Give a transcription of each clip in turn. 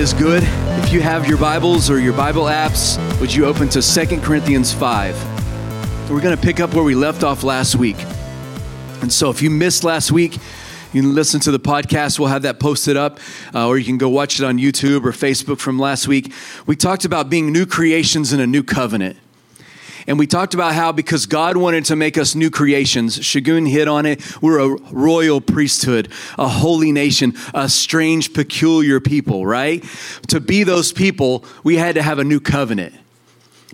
Is good. If you have your Bibles or your Bible apps, would you open to 2 Corinthians 5? We're going to pick up where we left off last week. And so if you missed last week, you can listen to the podcast. We'll have that posted up, uh, or you can go watch it on YouTube or Facebook from last week. We talked about being new creations in a new covenant. And we talked about how because God wanted to make us new creations, Shagun hit on it. We're a royal priesthood, a holy nation, a strange, peculiar people, right? To be those people, we had to have a new covenant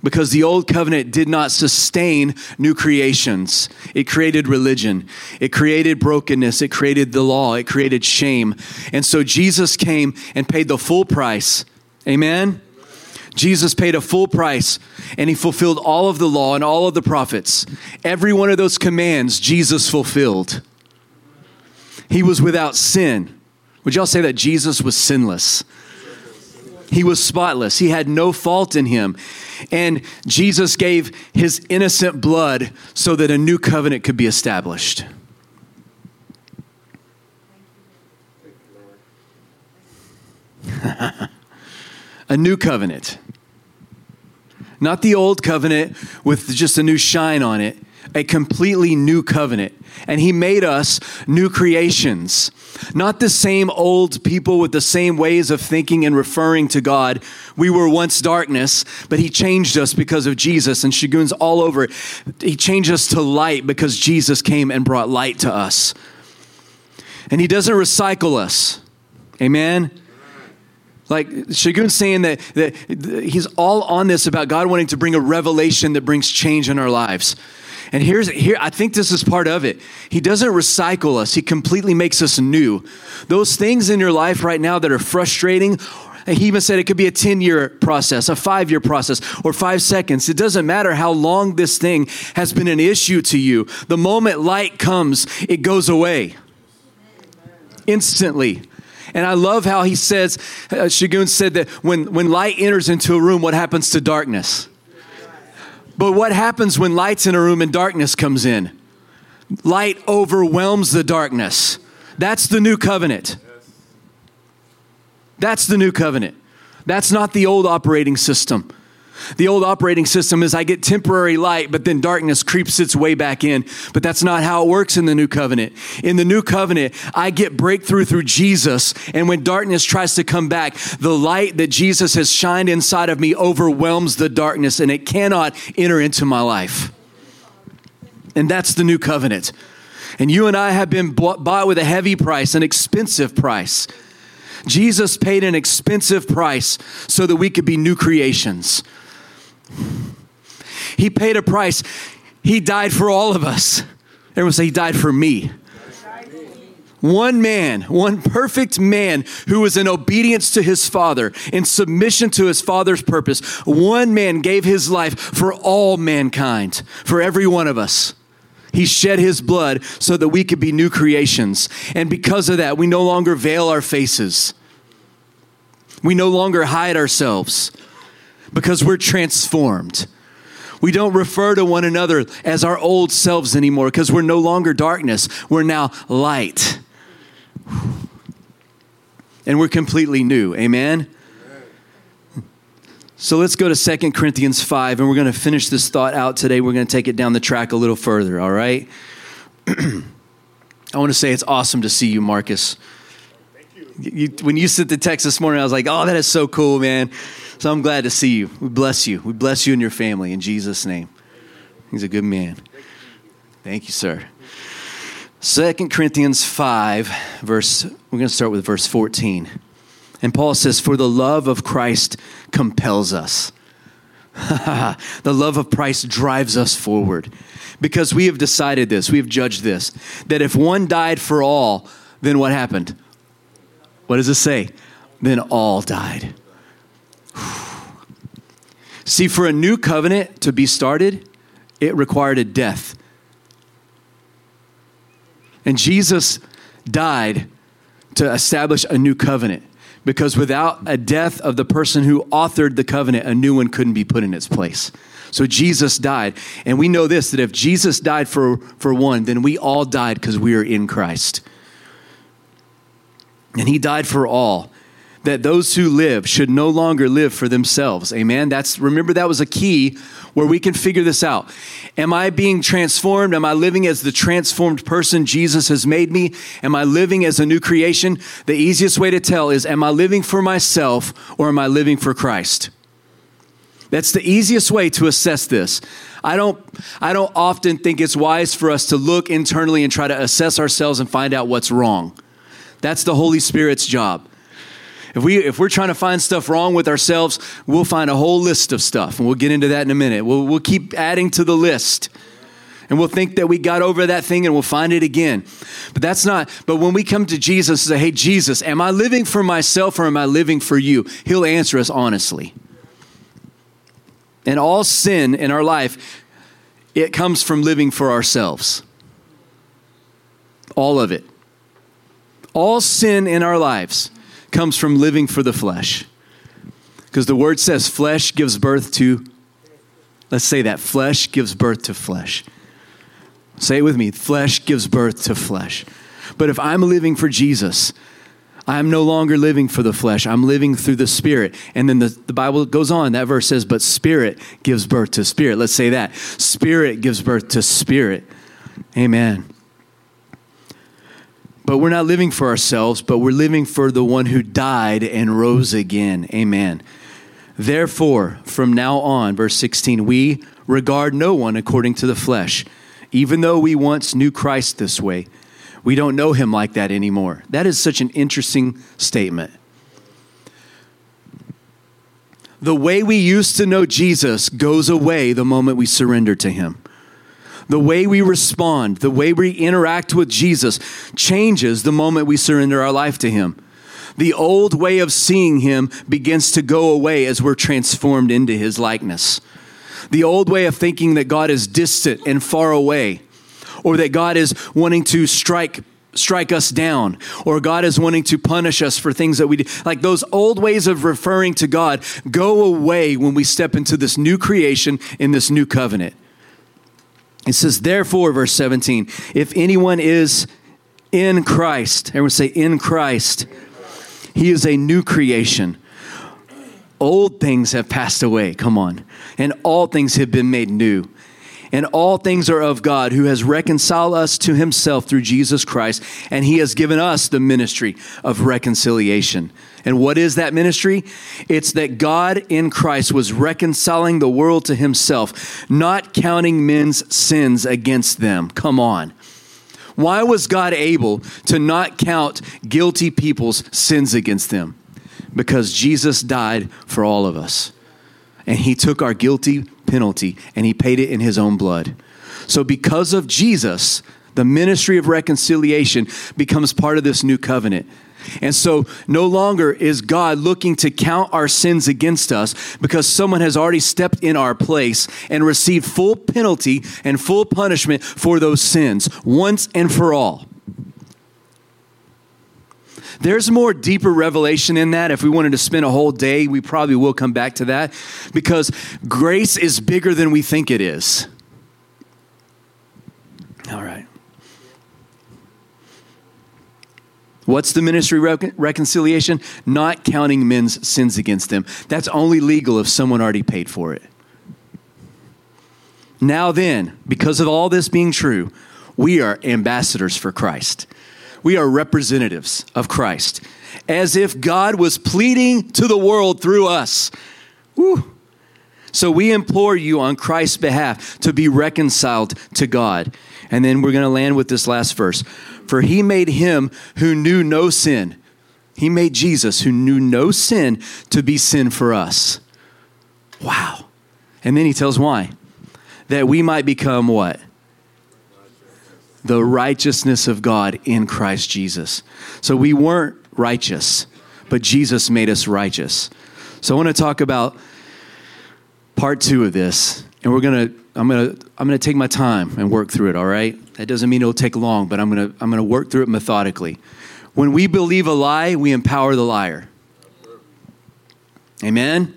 because the old covenant did not sustain new creations. It created religion, it created brokenness, it created the law, it created shame. And so Jesus came and paid the full price. Amen? Jesus paid a full price and he fulfilled all of the law and all of the prophets. Every one of those commands, Jesus fulfilled. He was without sin. Would y'all say that Jesus was sinless? He was spotless. He had no fault in him. And Jesus gave his innocent blood so that a new covenant could be established. a new covenant. Not the old covenant with just a new shine on it, a completely new covenant. And he made us new creations. Not the same old people with the same ways of thinking and referring to God. We were once darkness, but he changed us because of Jesus, and Shagun's all over. He changed us to light because Jesus came and brought light to us. And he doesn't recycle us. Amen? Like Shagun's saying that, that he's all on this about God wanting to bring a revelation that brings change in our lives. And here's here I think this is part of it. He doesn't recycle us. He completely makes us new. Those things in your life right now that are frustrating, he even said it could be a 10-year process, a 5-year process, or 5 seconds. It doesn't matter how long this thing has been an issue to you. The moment light comes, it goes away. Instantly. And I love how he says, uh, Shagun said that when, when light enters into a room, what happens to darkness? But what happens when light's in a room and darkness comes in? Light overwhelms the darkness. That's the new covenant. That's the new covenant. That's not the old operating system. The old operating system is I get temporary light, but then darkness creeps its way back in. But that's not how it works in the new covenant. In the new covenant, I get breakthrough through Jesus. And when darkness tries to come back, the light that Jesus has shined inside of me overwhelms the darkness and it cannot enter into my life. And that's the new covenant. And you and I have been bought with a heavy price, an expensive price. Jesus paid an expensive price so that we could be new creations. He paid a price. He died for all of us. Everyone say, He died for me. One man, one perfect man who was in obedience to his father, in submission to his father's purpose. One man gave his life for all mankind, for every one of us. He shed his blood so that we could be new creations. And because of that, we no longer veil our faces. We no longer hide ourselves because we're transformed. We don't refer to one another as our old selves anymore because we're no longer darkness. We're now light. And we're completely new. Amen? So let's go to Second Corinthians 5, and we're going to finish this thought out today. We're going to take it down the track a little further, all right? I want to say it's awesome to see you, Marcus. Thank You, when you sent the text this morning, I was like, oh, that is so cool, man. So I'm glad to see you. We bless you. We bless you and your family in Jesus' name. He's a good man. Thank you, sir. Second Corinthians 5, verse, we're going to start with verse 14. And Paul says, For the love of Christ compels us. the love of Christ drives us forward because we have decided this, we have judged this, that if one died for all, then what happened? What does it say? Then all died. See, for a new covenant to be started, it required a death. And Jesus died to establish a new covenant because without a death of the person who authored the covenant, a new one couldn't be put in its place. So Jesus died. And we know this that if Jesus died for, for one, then we all died because we are in Christ. And he died for all. That those who live should no longer live for themselves. Amen. That's remember that was a key where we can figure this out. Am I being transformed? Am I living as the transformed person Jesus has made me? Am I living as a new creation? The easiest way to tell is am I living for myself or am I living for Christ? That's the easiest way to assess this. I don't, I don't often think it's wise for us to look internally and try to assess ourselves and find out what's wrong. That's the Holy Spirit's job. If, we, if we're trying to find stuff wrong with ourselves, we'll find a whole list of stuff, and we'll get into that in a minute. We'll, we'll keep adding to the list. And we'll think that we got over that thing and we'll find it again. But that's not, but when we come to Jesus and say, hey, Jesus, am I living for myself or am I living for you? He'll answer us honestly. And all sin in our life, it comes from living for ourselves. All of it. All sin in our lives comes from living for the flesh. Because the word says flesh gives birth to, let's say that, flesh gives birth to flesh. Say it with me flesh gives birth to flesh. But if I'm living for Jesus, I'm no longer living for the flesh. I'm living through the Spirit. And then the, the Bible goes on. That verse says, But Spirit gives birth to Spirit. Let's say that. Spirit gives birth to Spirit. Amen. But we're not living for ourselves, but we're living for the one who died and rose again. Amen. Therefore, from now on, verse 16, we regard no one according to the flesh. Even though we once knew Christ this way, we don't know him like that anymore. That is such an interesting statement. The way we used to know Jesus goes away the moment we surrender to him. The way we respond, the way we interact with Jesus changes the moment we surrender our life to him. The old way of seeing him begins to go away as we're transformed into his likeness. The old way of thinking that God is distant and far away or that God is wanting to strike strike us down or God is wanting to punish us for things that we do. Like those old ways of referring to God go away when we step into this new creation in this new covenant. It says, therefore, verse 17, if anyone is in Christ, everyone say, in Christ, he is a new creation. Old things have passed away, come on, and all things have been made new and all things are of God, who has reconciled us to himself through Jesus Christ, and he has given us the ministry of reconciliation. And what is that ministry? It's that God in Christ was reconciling the world to himself, not counting men's sins against them. Come on. Why was God able to not count guilty people's sins against them? Because Jesus died for all of us and he took our guilty penalty and he paid it in his own blood. So, because of Jesus, the ministry of reconciliation becomes part of this new covenant. And so, no longer is God looking to count our sins against us because someone has already stepped in our place and received full penalty and full punishment for those sins once and for all. There's more deeper revelation in that. If we wanted to spend a whole day, we probably will come back to that because grace is bigger than we think it is. All right. What's the ministry reconciliation? Not counting men's sins against them. That's only legal if someone already paid for it. Now, then, because of all this being true, we are ambassadors for Christ. We are representatives of Christ, as if God was pleading to the world through us. Woo. So we implore you on Christ's behalf to be reconciled to God. And then we're going to land with this last verse. For he made him who knew no sin. He made Jesus, who knew no sin, to be sin for us. Wow. And then he tells why? That we might become what? the righteousness of God in Christ Jesus. So we weren't righteous, but Jesus made us righteous. So I want to talk about part two of this, and we're gonna I'm gonna I'm gonna take my time and work through it. All right, that doesn't mean it'll take long, but I'm gonna I'm gonna work through it methodically. When we believe a lie, we empower the liar. Amen.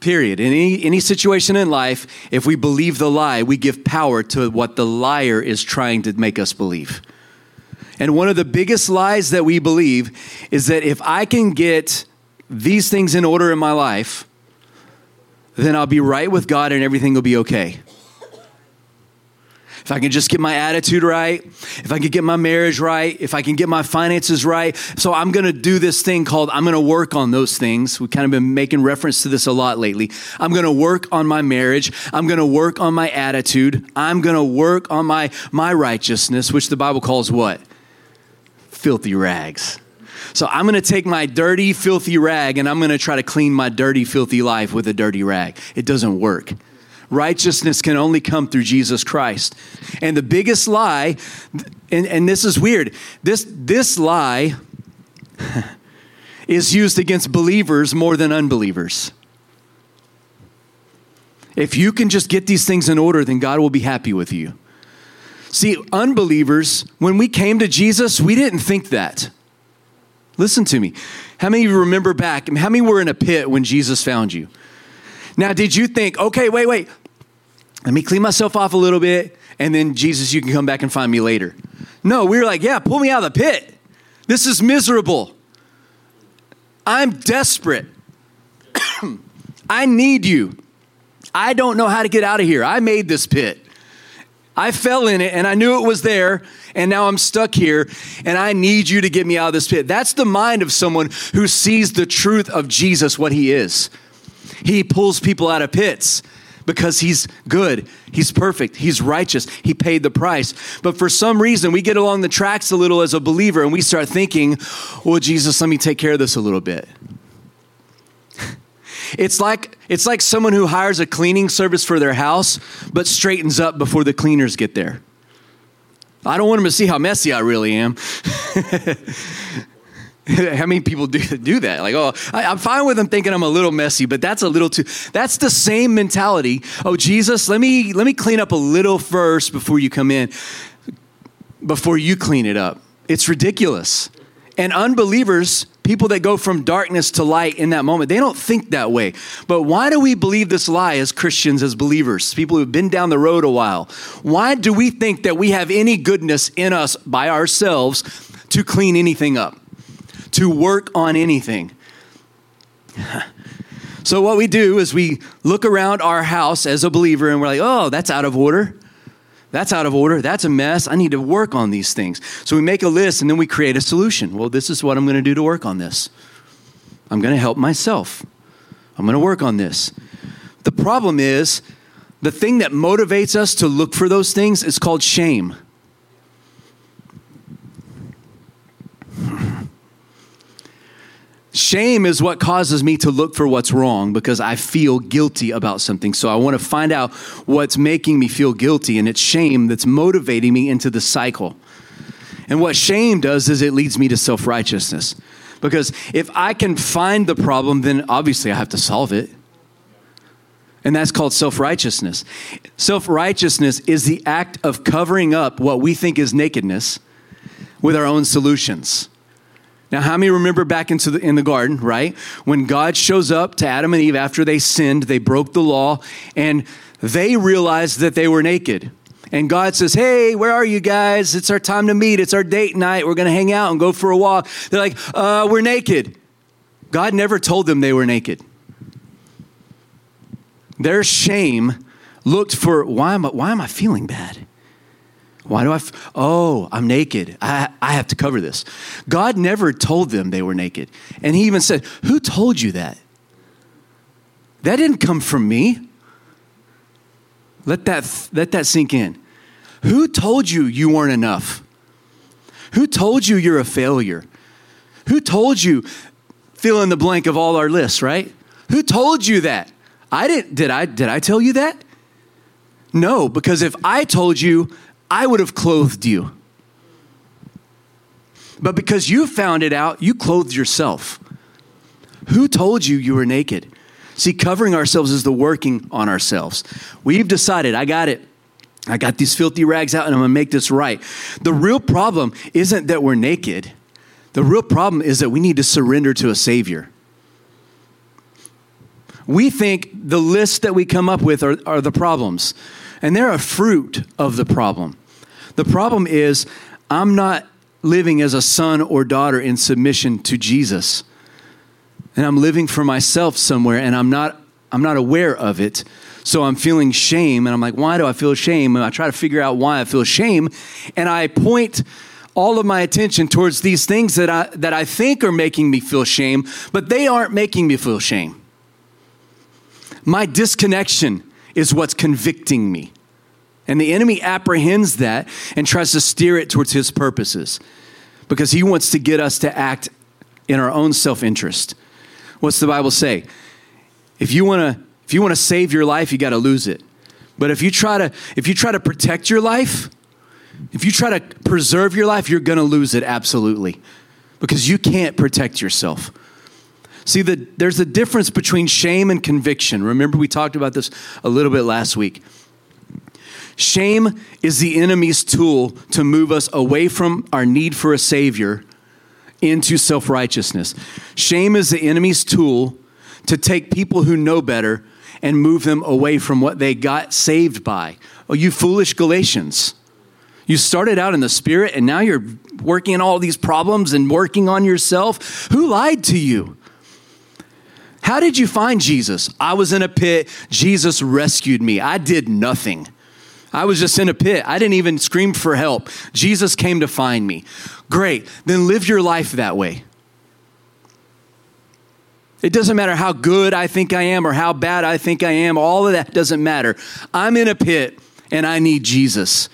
Period. In any, any situation in life, if we believe the lie, we give power to what the liar is trying to make us believe. And one of the biggest lies that we believe is that if I can get these things in order in my life, then I'll be right with God and everything will be okay. If I can just get my attitude right, if I can get my marriage right, if I can get my finances right. So I'm going to do this thing called I'm going to work on those things. We've kind of been making reference to this a lot lately. I'm going to work on my marriage. I'm going to work on my attitude. I'm going to work on my my righteousness, which the Bible calls what? Filthy rags. So I'm going to take my dirty, filthy rag and I'm going to try to clean my dirty, filthy life with a dirty rag. It doesn't work. Righteousness can only come through Jesus Christ. And the biggest lie, and, and this is weird, this, this lie is used against believers more than unbelievers. If you can just get these things in order, then God will be happy with you. See, unbelievers, when we came to Jesus, we didn't think that. Listen to me. How many of you remember back? How many were in a pit when Jesus found you? Now, did you think, okay, wait, wait, let me clean myself off a little bit, and then Jesus, you can come back and find me later? No, we were like, yeah, pull me out of the pit. This is miserable. I'm desperate. I need you. I don't know how to get out of here. I made this pit. I fell in it and I knew it was there, and now I'm stuck here, and I need you to get me out of this pit. That's the mind of someone who sees the truth of Jesus, what he is. He pulls people out of pits because he's good, he's perfect, he's righteous, he paid the price. But for some reason, we get along the tracks a little as a believer and we start thinking, well, Jesus, let me take care of this a little bit. It's like it's like someone who hires a cleaning service for their house but straightens up before the cleaners get there. I don't want them to see how messy I really am. How many people do, do that? Like, oh, I, am fine with them thinking I'm a little messy, but that's a little too. That's the same mentality. Oh, Jesus, let me let me clean up a little first before you come in, before you clean it up. It's ridiculous. And unbelievers, people that go from darkness to light in that moment, they don't think that way. But why do we believe this lie as Christians, as believers, people who've been down the road a while? Why do we think that we have any goodness in us by ourselves to clean anything up? To work on anything. So, what we do is we look around our house as a believer and we're like, oh, that's out of order. That's out of order. That's a mess. I need to work on these things. So, we make a list and then we create a solution. Well, this is what I'm going to do to work on this. I'm going to help myself. I'm going to work on this. The problem is the thing that motivates us to look for those things is called shame. Shame is what causes me to look for what's wrong because I feel guilty about something. So I want to find out what's making me feel guilty, and it's shame that's motivating me into the cycle. And what shame does is it leads me to self righteousness. Because if I can find the problem, then obviously I have to solve it. And that's called self righteousness. Self righteousness is the act of covering up what we think is nakedness with our own solutions. Now, how many remember back into the, in the garden, right? When God shows up to Adam and Eve after they sinned, they broke the law, and they realized that they were naked. And God says, Hey, where are you guys? It's our time to meet. It's our date night. We're going to hang out and go for a walk. They're like, uh, We're naked. God never told them they were naked. Their shame looked for, Why am I, why am I feeling bad? Why do I? F- oh, I'm naked. I, I have to cover this. God never told them they were naked. And He even said, Who told you that? That didn't come from me. Let that, let that sink in. Who told you you weren't enough? Who told you you're a failure? Who told you fill in the blank of all our lists, right? Who told you that? I didn't did I did I tell you that? No, because if I told you, I would have clothed you. But because you found it out, you clothed yourself. Who told you you were naked? See, covering ourselves is the working on ourselves. We've decided, I got it. I got these filthy rags out and I'm gonna make this right. The real problem isn't that we're naked, the real problem is that we need to surrender to a Savior. We think the list that we come up with are, are the problems, and they're a fruit of the problem. The problem is, I'm not living as a son or daughter in submission to Jesus. And I'm living for myself somewhere and I'm not I'm not aware of it. So I'm feeling shame and I'm like, why do I feel shame? And I try to figure out why I feel shame and I point all of my attention towards these things that I that I think are making me feel shame, but they aren't making me feel shame. My disconnection is what's convicting me. And the enemy apprehends that and tries to steer it towards his purposes because he wants to get us to act in our own self interest. What's the Bible say? If you want to if you want to save your life, you got to lose it. But if you try to if you try to protect your life, if you try to preserve your life, you're going to lose it absolutely. Because you can't protect yourself. See, the, there's a difference between shame and conviction. Remember, we talked about this a little bit last week. Shame is the enemy's tool to move us away from our need for a Savior into self righteousness. Shame is the enemy's tool to take people who know better and move them away from what they got saved by. Oh, you foolish Galatians. You started out in the spirit and now you're working on all these problems and working on yourself. Who lied to you? How did you find Jesus? I was in a pit. Jesus rescued me. I did nothing. I was just in a pit. I didn't even scream for help. Jesus came to find me. Great. Then live your life that way. It doesn't matter how good I think I am or how bad I think I am. All of that doesn't matter. I'm in a pit and I need Jesus.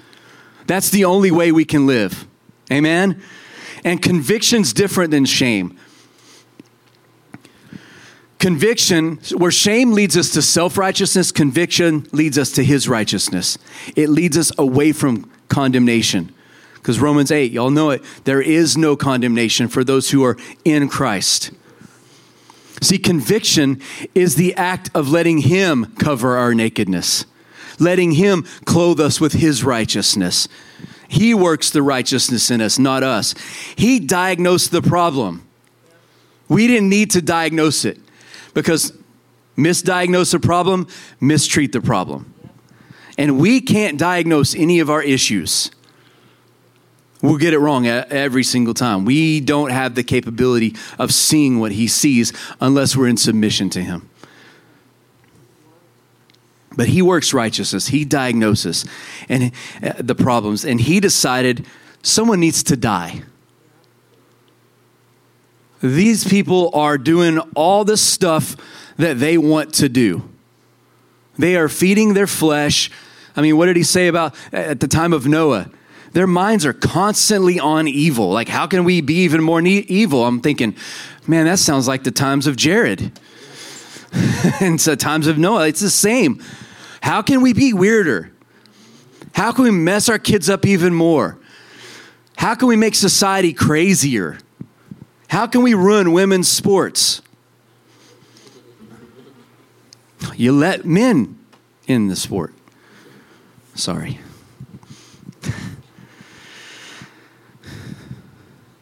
That's the only way we can live. Amen? And conviction's different than shame. Conviction, where shame leads us to self righteousness, conviction leads us to his righteousness. It leads us away from condemnation. Because Romans 8, y'all know it, there is no condemnation for those who are in Christ. See, conviction is the act of letting him cover our nakedness, letting him clothe us with his righteousness. He works the righteousness in us, not us. He diagnosed the problem. We didn't need to diagnose it because misdiagnose a problem, mistreat the problem. And we can't diagnose any of our issues. We'll get it wrong every single time. We don't have the capability of seeing what he sees unless we're in submission to him. But he works righteousness. He diagnoses and uh, the problems and he decided someone needs to die. These people are doing all the stuff that they want to do. They are feeding their flesh. I mean, what did he say about at the time of Noah? Their minds are constantly on evil. Like, how can we be even more ne- evil? I'm thinking, man, that sounds like the times of Jared. and so times of Noah, it's the same. How can we be weirder? How can we mess our kids up even more? How can we make society crazier? How can we ruin women's sports? You let men in the sport. Sorry.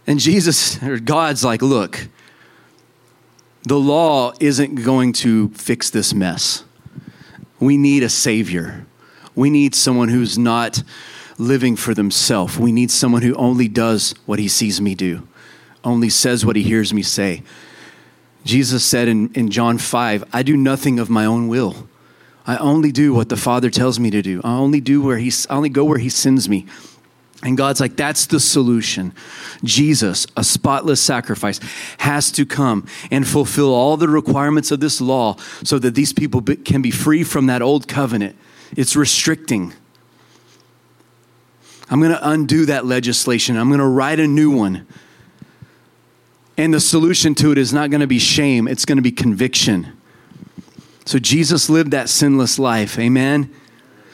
And Jesus, or God's like, look, the law isn't going to fix this mess. We need a Savior. We need someone who's not living for themselves. We need someone who only does what he sees me do only says what he hears me say. Jesus said in, in John 5, I do nothing of my own will. I only do what the Father tells me to do. I only do where he, I only go where he sends me. And God's like, that's the solution. Jesus, a spotless sacrifice, has to come and fulfill all the requirements of this law so that these people can be free from that old covenant. It's restricting. I'm going to undo that legislation. I'm going to write a new one and the solution to it is not going to be shame, it's going to be conviction. So Jesus lived that sinless life, amen?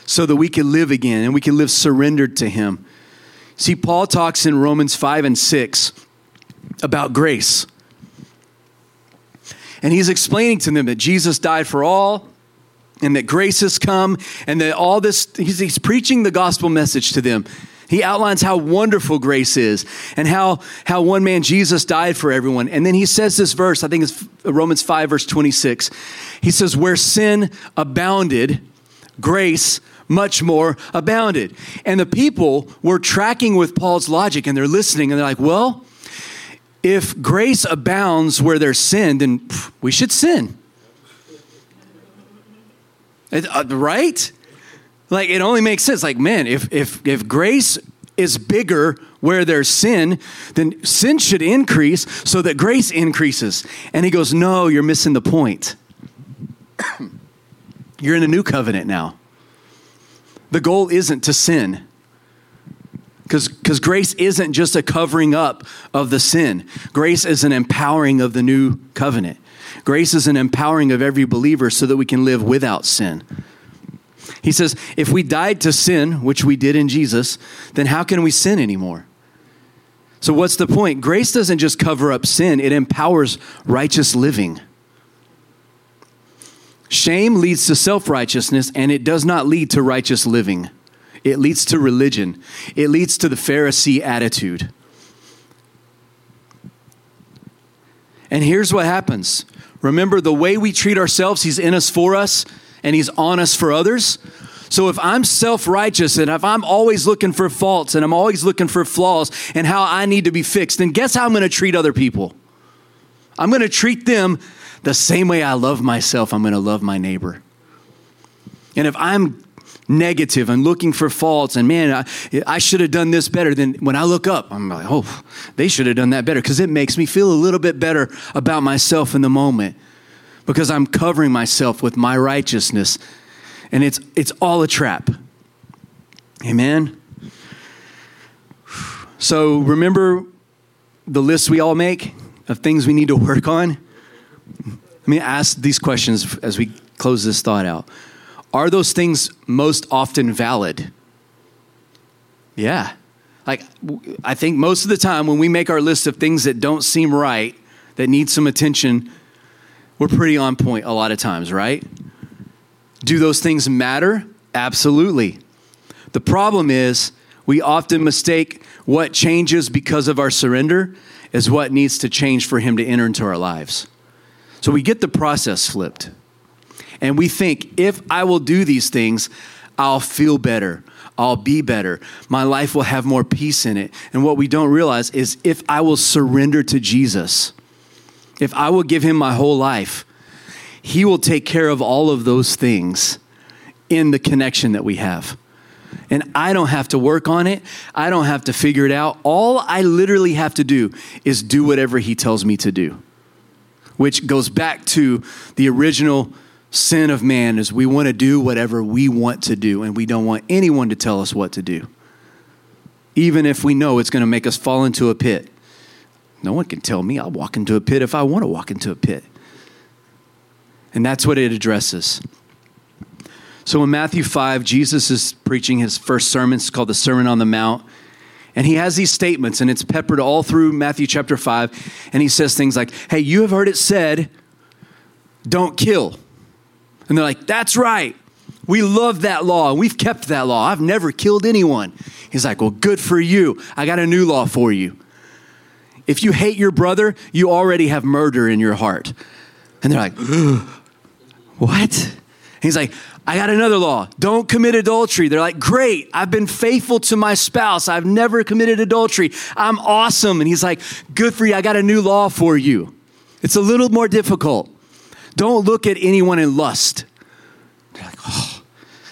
So that we could live again and we can live surrendered to Him. See, Paul talks in Romans 5 and 6 about grace. And he's explaining to them that Jesus died for all and that grace has come and that all this, he's, he's preaching the gospel message to them. He outlines how wonderful grace is and how, how one man, Jesus, died for everyone. And then he says this verse, I think it's Romans 5, verse 26. He says, Where sin abounded, grace much more abounded. And the people were tracking with Paul's logic and they're listening and they're like, well, if grace abounds where there's sin, then we should sin. Uh, right? Like it only makes sense. Like, man, if if if grace is bigger where there's sin, then sin should increase so that grace increases. And he goes, No, you're missing the point. you're in a new covenant now. The goal isn't to sin. Because grace isn't just a covering up of the sin. Grace is an empowering of the new covenant. Grace is an empowering of every believer so that we can live without sin. He says, if we died to sin, which we did in Jesus, then how can we sin anymore? So, what's the point? Grace doesn't just cover up sin, it empowers righteous living. Shame leads to self righteousness, and it does not lead to righteous living. It leads to religion, it leads to the Pharisee attitude. And here's what happens remember, the way we treat ourselves, He's in us for us, and He's on us for others. So if I'm self righteous and if I'm always looking for faults and I'm always looking for flaws and how I need to be fixed, then guess how I'm going to treat other people? I'm going to treat them the same way I love myself, I'm going to love my neighbor. And if I'm negative and looking for faults and man, I, I should have done this better, then when I look up, I'm like, oh, they should have done that better because it makes me feel a little bit better about myself in the moment because I'm covering myself with my righteousness and it's it's all a trap. Amen. So remember the list we all make of things we need to work on? Let me ask these questions as we close this thought out. Are those things most often valid? Yeah. Like, I think most of the time when we make our list of things that don't seem right, that need some attention, we're pretty on point a lot of times, right? Do those things matter? Absolutely. The problem is we often mistake what changes because of our surrender as what needs to change for Him to enter into our lives. So we get the process flipped. And we think if I will do these things, I'll feel better. I'll be better. My life will have more peace in it. And what we don't realize is if I will surrender to Jesus, if I will give Him my whole life, he will take care of all of those things in the connection that we have. And I don't have to work on it. I don't have to figure it out. All I literally have to do is do whatever He tells me to do, which goes back to the original sin of man is we want to do whatever we want to do and we don't want anyone to tell us what to do even if we know it's going to make us fall into a pit no one can tell me i'll walk into a pit if i want to walk into a pit and that's what it addresses. So in Matthew 5, Jesus is preaching his first sermon. It's called the Sermon on the Mount. And he has these statements, and it's peppered all through Matthew chapter 5. And he says things like, Hey, you have heard it said, don't kill. And they're like, That's right. We love that law, we've kept that law. I've never killed anyone. He's like, Well, good for you. I got a new law for you. If you hate your brother, you already have murder in your heart. And they're like, what? He's like, I got another law. Don't commit adultery. They're like, Great. I've been faithful to my spouse. I've never committed adultery. I'm awesome. And he's like, Good for you. I got a new law for you. It's a little more difficult. Don't look at anyone in lust. They're like, Oh.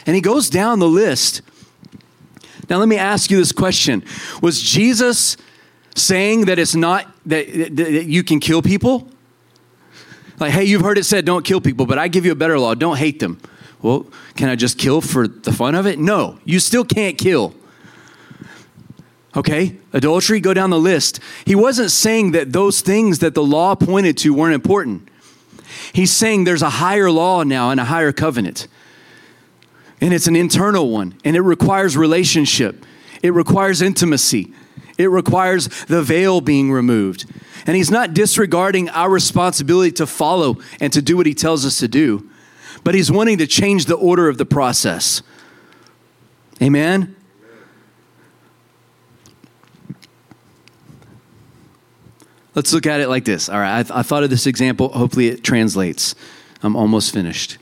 And he goes down the list. Now, let me ask you this question Was Jesus saying that it's not that, that you can kill people? Like, hey, you've heard it said don't kill people, but I give you a better law don't hate them. Well, can I just kill for the fun of it? No, you still can't kill. Okay, adultery, go down the list. He wasn't saying that those things that the law pointed to weren't important. He's saying there's a higher law now and a higher covenant. And it's an internal one, and it requires relationship, it requires intimacy, it requires the veil being removed. And he's not disregarding our responsibility to follow and to do what he tells us to do, but he's wanting to change the order of the process. Amen? Let's look at it like this. All right, I, th- I thought of this example. Hopefully, it translates. I'm almost finished.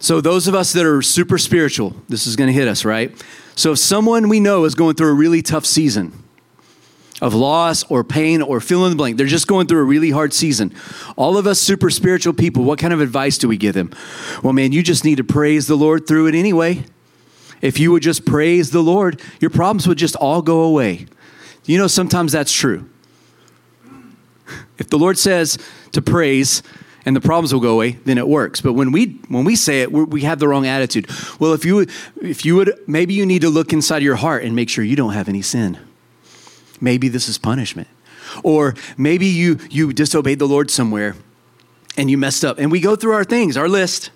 So, those of us that are super spiritual, this is going to hit us, right? So, if someone we know is going through a really tough season of loss or pain or fill in the blank, they're just going through a really hard season. All of us super spiritual people, what kind of advice do we give them? Well, man, you just need to praise the Lord through it anyway. If you would just praise the Lord, your problems would just all go away. You know, sometimes that's true. If the Lord says to praise, and the problems will go away, then it works. But when we when we say it, we have the wrong attitude. Well, if you if you would, maybe you need to look inside your heart and make sure you don't have any sin. Maybe this is punishment, or maybe you you disobeyed the Lord somewhere, and you messed up. And we go through our things, our list,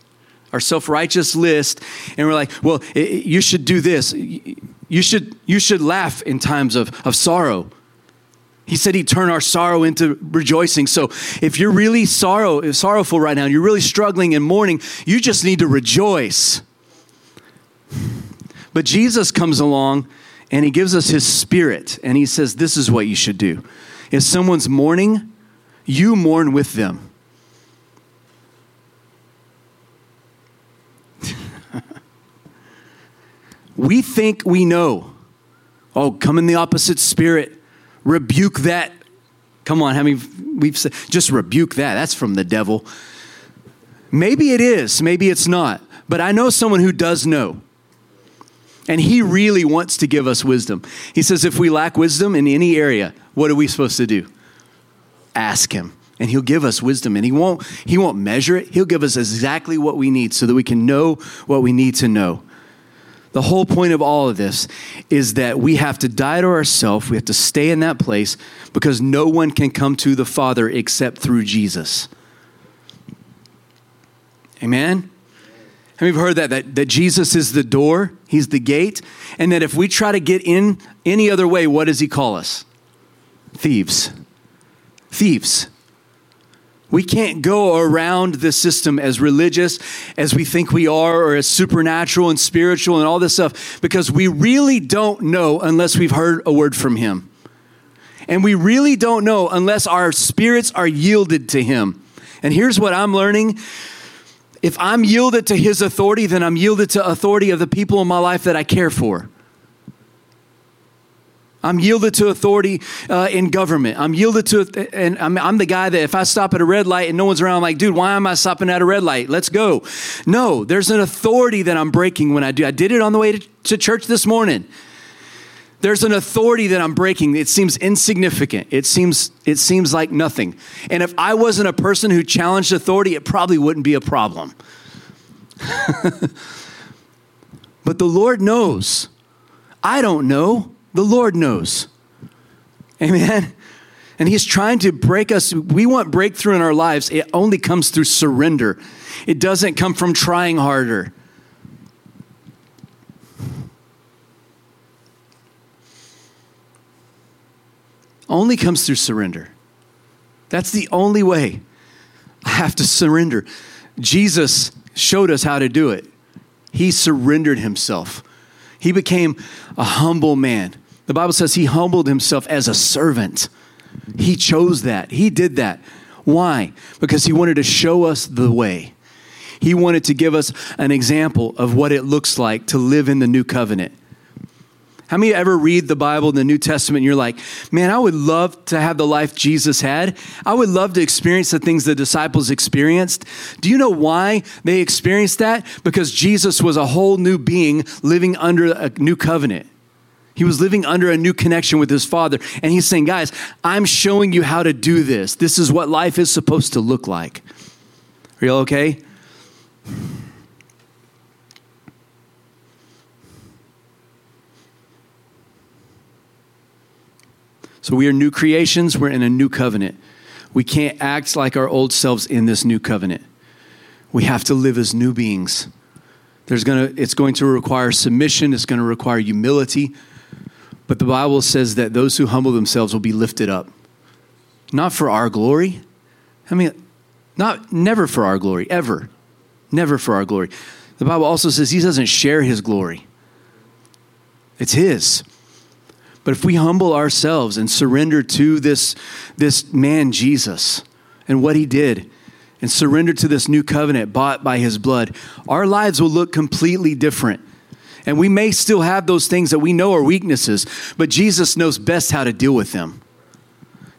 our self righteous list, and we're like, well, it, you should do this. You should you should laugh in times of of sorrow he said he'd turn our sorrow into rejoicing. So if you're really sorrow, sorrowful right now, and you're really struggling and mourning, you just need to rejoice. But Jesus comes along and he gives us his spirit and he says, This is what you should do. If someone's mourning, you mourn with them. we think we know. Oh, come in the opposite spirit rebuke that. Come on, how many we've said, just rebuke that. That's from the devil. Maybe it is, maybe it's not. But I know someone who does know. And he really wants to give us wisdom. He says, if we lack wisdom in any area, what are we supposed to do? Ask him. And he'll give us wisdom. And he won't, he won't measure it. He'll give us exactly what we need so that we can know what we need to know. The whole point of all of this is that we have to die to ourselves. We have to stay in that place because no one can come to the Father except through Jesus. Amen? Have you heard that, that? That Jesus is the door, He's the gate, and that if we try to get in any other way, what does He call us? Thieves. Thieves. We can't go around the system as religious as we think we are, or as supernatural and spiritual and all this stuff, because we really don't know unless we've heard a word from Him. And we really don't know unless our spirits are yielded to Him. And here's what I'm learning if I'm yielded to His authority, then I'm yielded to authority of the people in my life that I care for. I'm yielded to authority uh, in government. I'm yielded to, and I'm, I'm, the guy that if I stop at a red light and no one's around, I'm like, dude, why am I stopping at a red light? Let's go. No, there's an authority that I'm breaking when I do. I did it on the way to, to church this morning. There's an authority that I'm breaking. It seems insignificant. It seems it seems like nothing. And if I wasn't a person who challenged authority, it probably wouldn't be a problem. but the Lord knows. I don't know. The Lord knows. Amen. And He's trying to break us. We want breakthrough in our lives. It only comes through surrender, it doesn't come from trying harder. Only comes through surrender. That's the only way. I have to surrender. Jesus showed us how to do it. He surrendered himself. He became a humble man. The Bible says he humbled himself as a servant. He chose that. He did that. Why? Because he wanted to show us the way. He wanted to give us an example of what it looks like to live in the new covenant. How many ever read the Bible in the New Testament and you're like, man, I would love to have the life Jesus had. I would love to experience the things the disciples experienced. Do you know why they experienced that? Because Jesus was a whole new being living under a new covenant. He was living under a new connection with his father. And he's saying, guys, I'm showing you how to do this. This is what life is supposed to look like. Are you all okay? So we are new creations, we're in a new covenant. We can't act like our old selves in this new covenant. We have to live as new beings. There's gonna, it's going to require submission, it's going to require humility. But the Bible says that those who humble themselves will be lifted up. Not for our glory. I mean, not never for our glory, ever. Never for our glory. The Bible also says he doesn't share his glory. It's his. But if we humble ourselves and surrender to this, this man, Jesus, and what he did, and surrender to this new covenant bought by his blood, our lives will look completely different. And we may still have those things that we know are weaknesses, but Jesus knows best how to deal with them.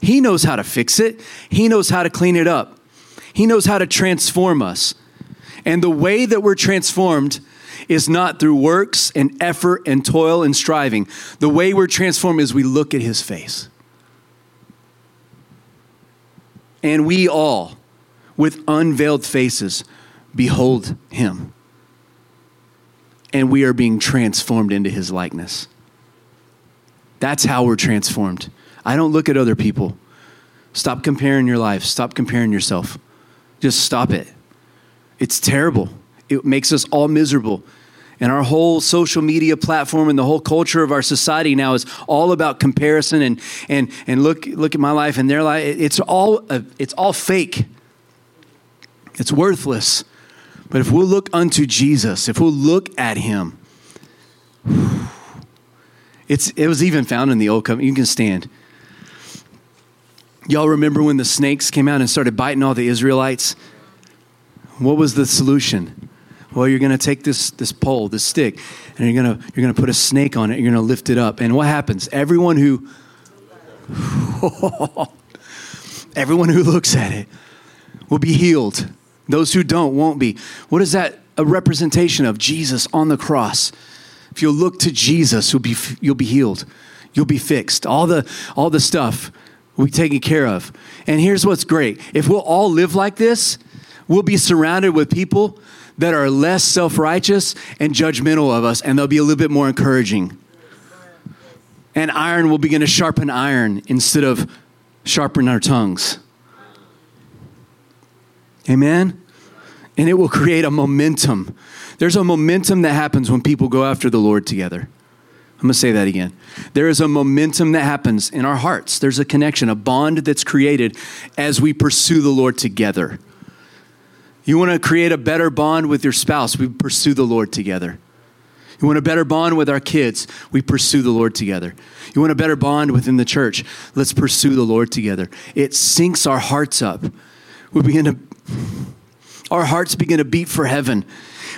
He knows how to fix it, He knows how to clean it up, He knows how to transform us. And the way that we're transformed is not through works and effort and toil and striving. The way we're transformed is we look at His face. And we all, with unveiled faces, behold Him and we are being transformed into his likeness. That's how we're transformed. I don't look at other people. Stop comparing your life. Stop comparing yourself. Just stop it. It's terrible. It makes us all miserable. And our whole social media platform and the whole culture of our society now is all about comparison and and and look look at my life and their life. It's all uh, it's all fake. It's worthless. But if we'll look unto Jesus, if we'll look at him, it's, it was even found in the Old Covenant. You can stand. Y'all remember when the snakes came out and started biting all the Israelites? What was the solution? Well, you're going to take this, this pole, this stick, and you're going you're to put a snake on it. You're going to lift it up. And what happens? Everyone who everyone who looks at it will be healed. Those who don't won't be. What is that a representation of? Jesus on the cross. If you look to Jesus, you'll be, you'll be healed. You'll be fixed. All the, all the stuff will be taken care of. And here's what's great if we'll all live like this, we'll be surrounded with people that are less self righteous and judgmental of us, and they'll be a little bit more encouraging. And iron will begin to sharpen iron instead of sharpen our tongues. Amen? And it will create a momentum. There's a momentum that happens when people go after the Lord together. I'm going to say that again. There is a momentum that happens in our hearts. There's a connection, a bond that's created as we pursue the Lord together. You want to create a better bond with your spouse, we pursue the Lord together. You want a better bond with our kids, we pursue the Lord together. You want a better bond within the church, let's pursue the Lord together. It syncs our hearts up. We begin to our hearts begin to beat for heaven.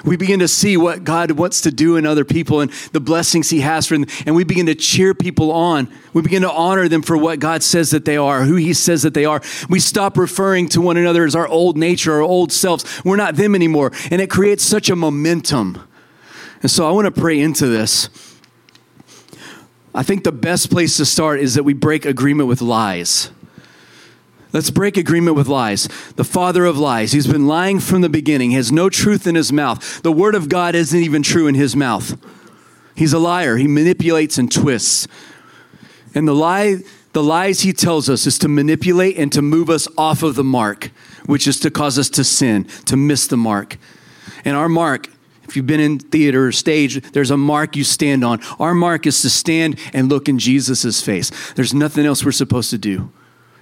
We begin to see what God wants to do in other people and the blessings He has for them. And we begin to cheer people on. We begin to honor them for what God says that they are, who He says that they are. We stop referring to one another as our old nature, our old selves. We're not them anymore. And it creates such a momentum. And so I want to pray into this. I think the best place to start is that we break agreement with lies. Let's break agreement with lies. The father of lies. He's been lying from the beginning. He has no truth in his mouth. The word of God isn't even true in his mouth. He's a liar. He manipulates and twists. And the lie the lies he tells us is to manipulate and to move us off of the mark, which is to cause us to sin, to miss the mark. And our mark, if you've been in theater or stage, there's a mark you stand on. Our mark is to stand and look in Jesus' face. There's nothing else we're supposed to do.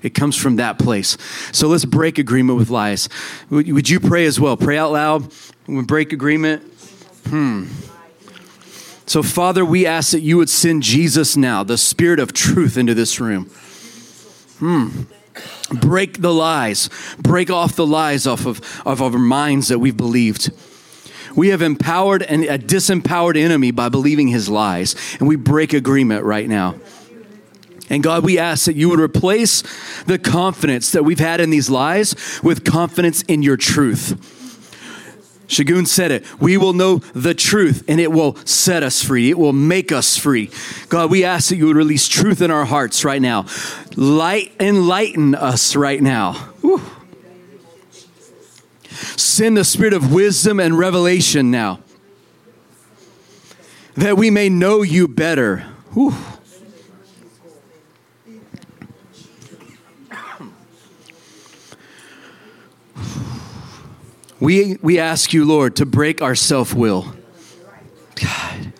It comes from that place. So let's break agreement with lies. Would you pray as well? Pray out loud. We break agreement. Hmm. So, Father, we ask that you would send Jesus now, the Spirit of truth, into this room. Hmm. Break the lies. Break off the lies off of, of our minds that we've believed. We have empowered and a disempowered enemy by believing his lies, and we break agreement right now. And God, we ask that you would replace the confidence that we've had in these lies with confidence in your truth. Shagun said it. We will know the truth and it will set us free. It will make us free. God, we ask that you would release truth in our hearts right now. Light, enlighten us right now. Whew. Send the spirit of wisdom and revelation now that we may know you better. Whew. We, we ask you, Lord, to break our self will. God.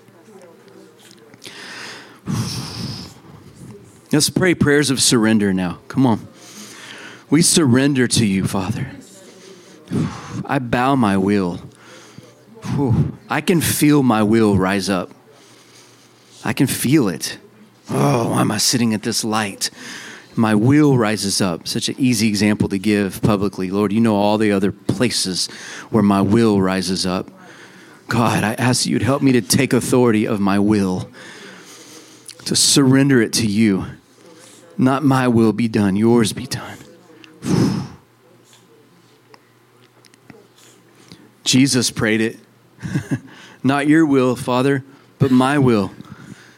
Let's pray prayers of surrender now. Come on. We surrender to you, Father. I bow my will. I can feel my will rise up. I can feel it. Oh, why am I sitting at this light? My will rises up. Such an easy example to give publicly. Lord, you know all the other places where my will rises up. God, I ask you to help me to take authority of my will, to surrender it to you. Not my will be done, yours be done. Jesus prayed it. Not your will, Father, but my will.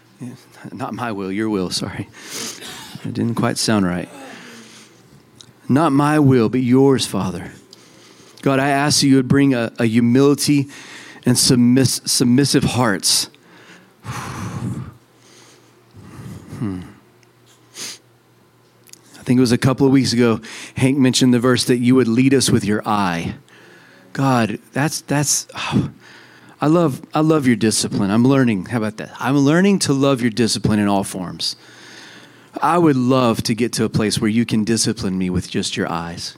Not my will, your will, sorry. It didn't quite sound right. Not my will, but yours, Father. God, I ask that you would bring a, a humility and submiss, submissive hearts. hmm. I think it was a couple of weeks ago, Hank mentioned the verse that you would lead us with your eye. God, that's that's oh, I love I love your discipline. I'm learning. How about that? I'm learning to love your discipline in all forms. I would love to get to a place where you can discipline me with just your eyes.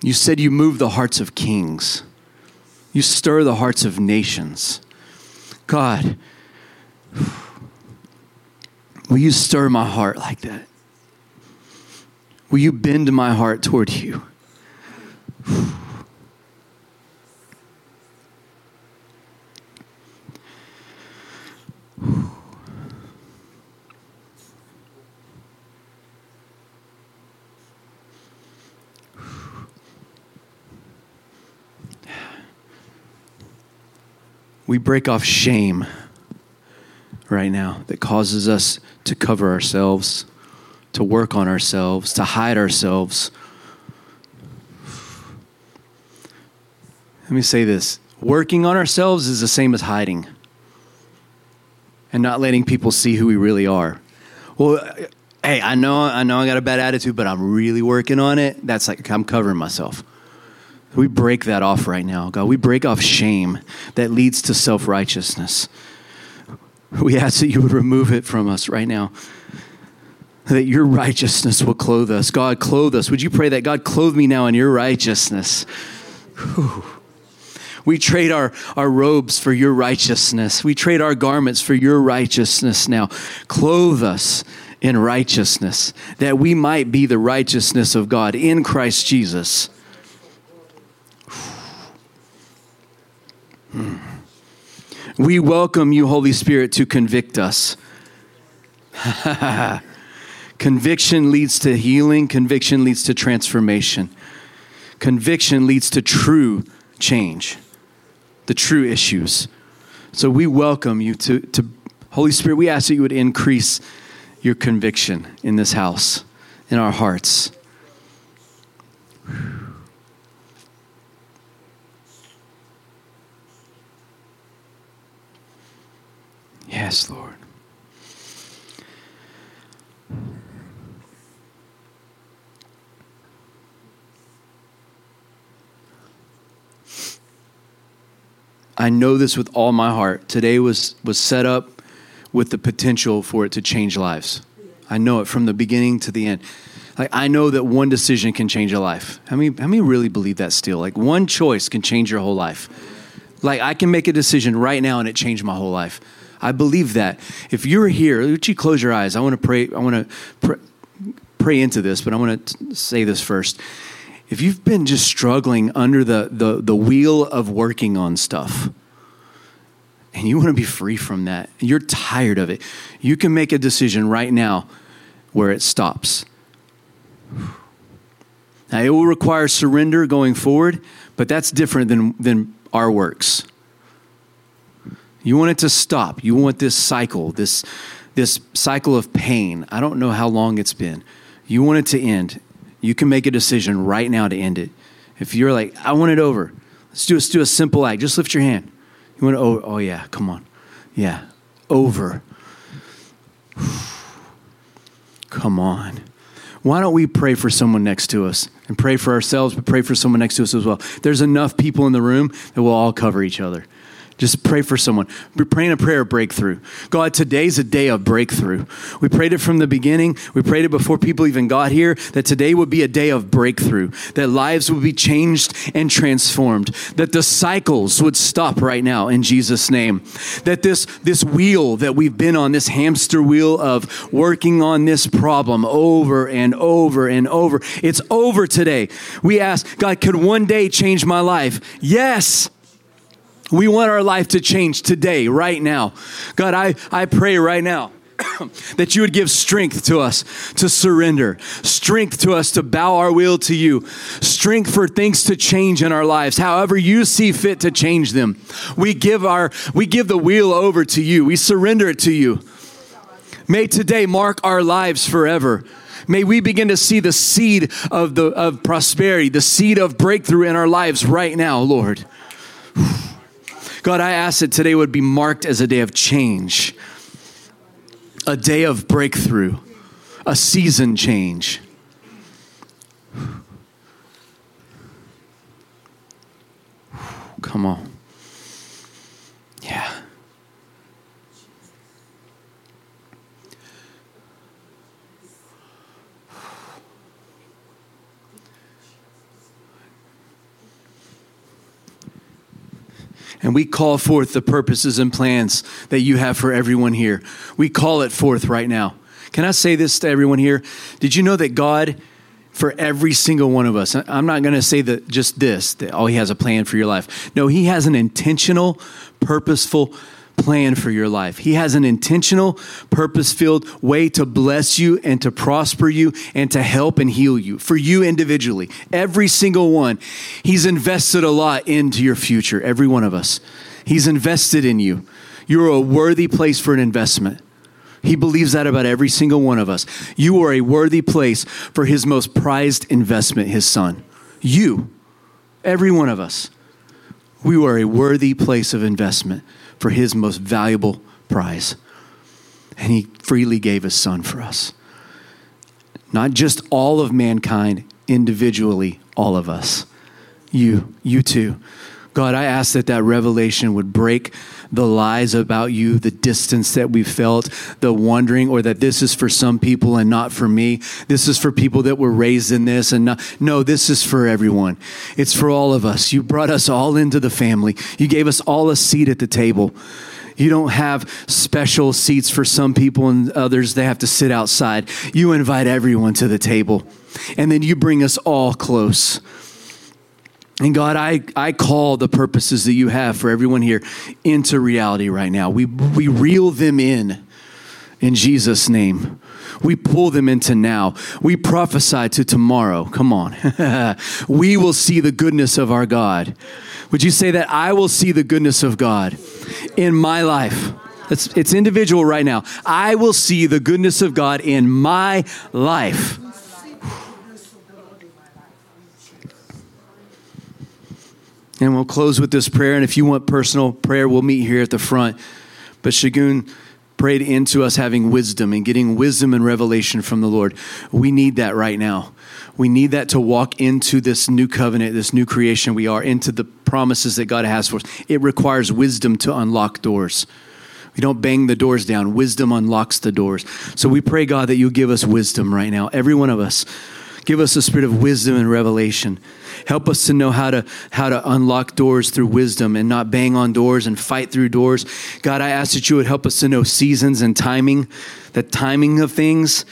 You said you move the hearts of kings. You stir the hearts of nations. God, will you stir my heart like that? Will you bend my heart toward you? We break off shame right now that causes us to cover ourselves to work on ourselves, to hide ourselves. Let me say this working on ourselves is the same as hiding and not letting people see who we really are. Well, hey, I know I know I got a bad attitude, but I'm really working on it. That's like I'm covering myself. We break that off right now, God. We break off shame that leads to self righteousness. We ask that you would remove it from us right now that your righteousness will clothe us. God, clothe us. Would you pray that? God, clothe me now in your righteousness. Whew. We trade our, our robes for your righteousness. We trade our garments for your righteousness now. Clothe us in righteousness, that we might be the righteousness of God in Christ Jesus. We welcome you, Holy Spirit, to convict us. Conviction leads to healing, conviction leads to transformation. Conviction leads to true change, the true issues. So we welcome you to, to Holy Spirit, we ask that you would increase your conviction in this house, in our hearts. Yes, Lord. I know this with all my heart. Today was, was set up with the potential for it to change lives. I know it from the beginning to the end. Like I know that one decision can change a life. How many, how many really believe that still? Like one choice can change your whole life. Like I can make a decision right now and it changed my whole life. I believe that. If you're here, would you close your eyes? I want to pray. I want to pray, pray into this, but I want to say this first if you've been just struggling under the, the, the wheel of working on stuff, and you want to be free from that, you're tired of it, you can make a decision right now where it stops. Now, it will require surrender going forward, but that's different than, than our works. You want it to stop. You want this cycle, this, this cycle of pain. I don't know how long it's been. You want it to end. You can make a decision right now to end it. If you're like, I want it over, let's do, let's do a simple act. Just lift your hand. You want to, oh, oh yeah, come on. Yeah, over. come on. Why don't we pray for someone next to us and pray for ourselves, but pray for someone next to us as well? There's enough people in the room that we'll all cover each other. Just pray for someone. We're praying a prayer of breakthrough. God, today's a day of breakthrough. We prayed it from the beginning. We prayed it before people even got here that today would be a day of breakthrough, that lives would be changed and transformed, that the cycles would stop right now in Jesus' name. That this, this wheel that we've been on, this hamster wheel of working on this problem over and over and over, it's over today. We ask, God, could one day change my life? Yes. We want our life to change today, right now. God, I, I pray right now that you would give strength to us to surrender, strength to us to bow our will to you, strength for things to change in our lives, however you see fit to change them. We give our we give the wheel over to you. We surrender it to you. May today mark our lives forever. May we begin to see the seed of the of prosperity, the seed of breakthrough in our lives right now, Lord. God, I ask that today would be marked as a day of change, a day of breakthrough, a season change. Come on. And we call forth the purposes and plans that you have for everyone here. We call it forth right now. Can I say this to everyone here? Did you know that God, for every single one of us, I'm not going to say that just this, that oh, He has a plan for your life. No, He has an intentional, purposeful plan for your life. He has an intentional, purpose filled way to bless you and to prosper you and to help and heal you for you individually. Every single one. He's invested a lot into your future, every one of us. He's invested in you. You're a worthy place for an investment. He believes that about every single one of us. You are a worthy place for his most prized investment, his son. You, every one of us. We are a worthy place of investment for his most valuable prize. And he freely gave his son for us. Not just all of mankind, individually, all of us. You, you too. God, I ask that that revelation would break the lies about you, the distance that we felt, the wondering, or that this is for some people and not for me. This is for people that were raised in this and not. No, this is for everyone. It's for all of us. You brought us all into the family. You gave us all a seat at the table. You don't have special seats for some people and others, they have to sit outside. You invite everyone to the table, and then you bring us all close. And God, I, I call the purposes that you have for everyone here into reality right now. We, we reel them in in Jesus' name. We pull them into now. We prophesy to tomorrow. Come on. we will see the goodness of our God. Would you say that? I will see the goodness of God in my life. It's, it's individual right now. I will see the goodness of God in my life. And we'll close with this prayer. And if you want personal prayer, we'll meet here at the front. But Shagun prayed into us having wisdom and getting wisdom and revelation from the Lord. We need that right now. We need that to walk into this new covenant, this new creation we are, into the promises that God has for us. It requires wisdom to unlock doors. We don't bang the doors down. Wisdom unlocks the doors. So we pray, God, that you give us wisdom right now, every one of us. Give us a spirit of wisdom and revelation. Help us to know how to how to unlock doors through wisdom and not bang on doors and fight through doors. God, I ask that you would help us to know seasons and timing, the timing of things.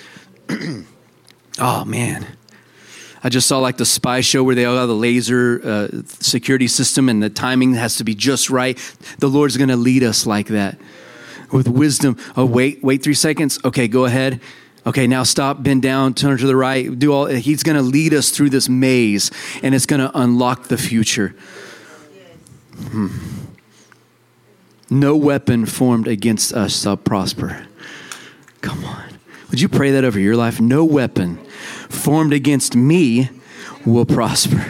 oh man. I just saw like the spy show where they all have the laser uh, security system and the timing has to be just right. The Lord's going to lead us like that with wisdom. Oh, wait, wait three seconds. Okay, go ahead. Okay, now stop, bend down, turn to the right, do all. He's going to lead us through this maze and it's going to unlock the future. Hmm. No weapon formed against us shall prosper. Come on. Would you pray that over your life? No weapon formed against me will prosper.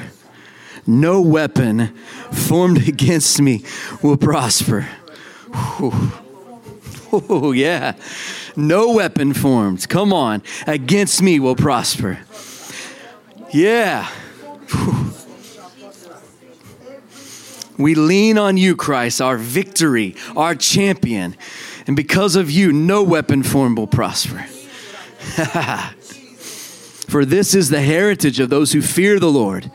No weapon formed against me will prosper. Oh, yeah. No weapon formed, come on, against me will prosper. Yeah. We lean on you, Christ, our victory, our champion. And because of you, no weapon formed will prosper. For this is the heritage of those who fear the Lord.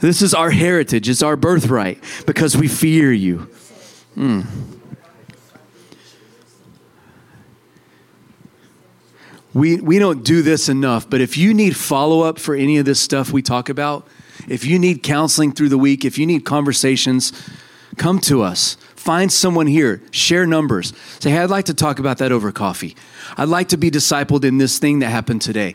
This is our heritage, it's our birthright because we fear you. Mm. We, we don't do this enough, but if you need follow up for any of this stuff we talk about, if you need counseling through the week, if you need conversations, come to us. Find someone here, share numbers. Say, hey, I'd like to talk about that over coffee. I'd like to be discipled in this thing that happened today.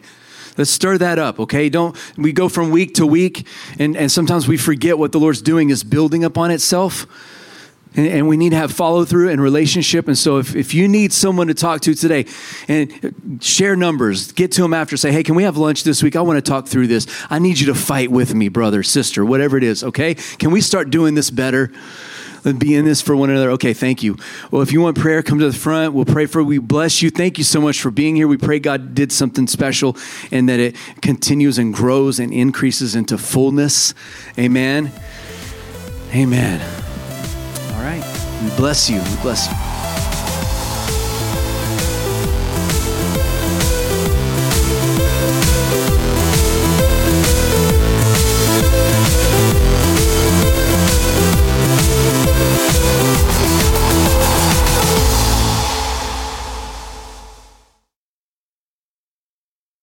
Let's stir that up, okay? Don't we go from week to week and, and sometimes we forget what the Lord's doing is building upon itself. And, and, we need to have follow through and relationship. And so, if, if you need someone to talk to today and share numbers, get to them after, say, hey, can we have lunch this week? I want to talk through this. I need you to fight with me, brother, sister, whatever it is, okay? Can we start doing this better? be in this for one another. Okay, thank you. Well, if you want prayer, come to the front. We'll pray for. you. We bless you. Thank you so much for being here. We pray God did something special and that it continues and grows and increases into fullness. Amen. Amen. Right. We bless you. We bless you.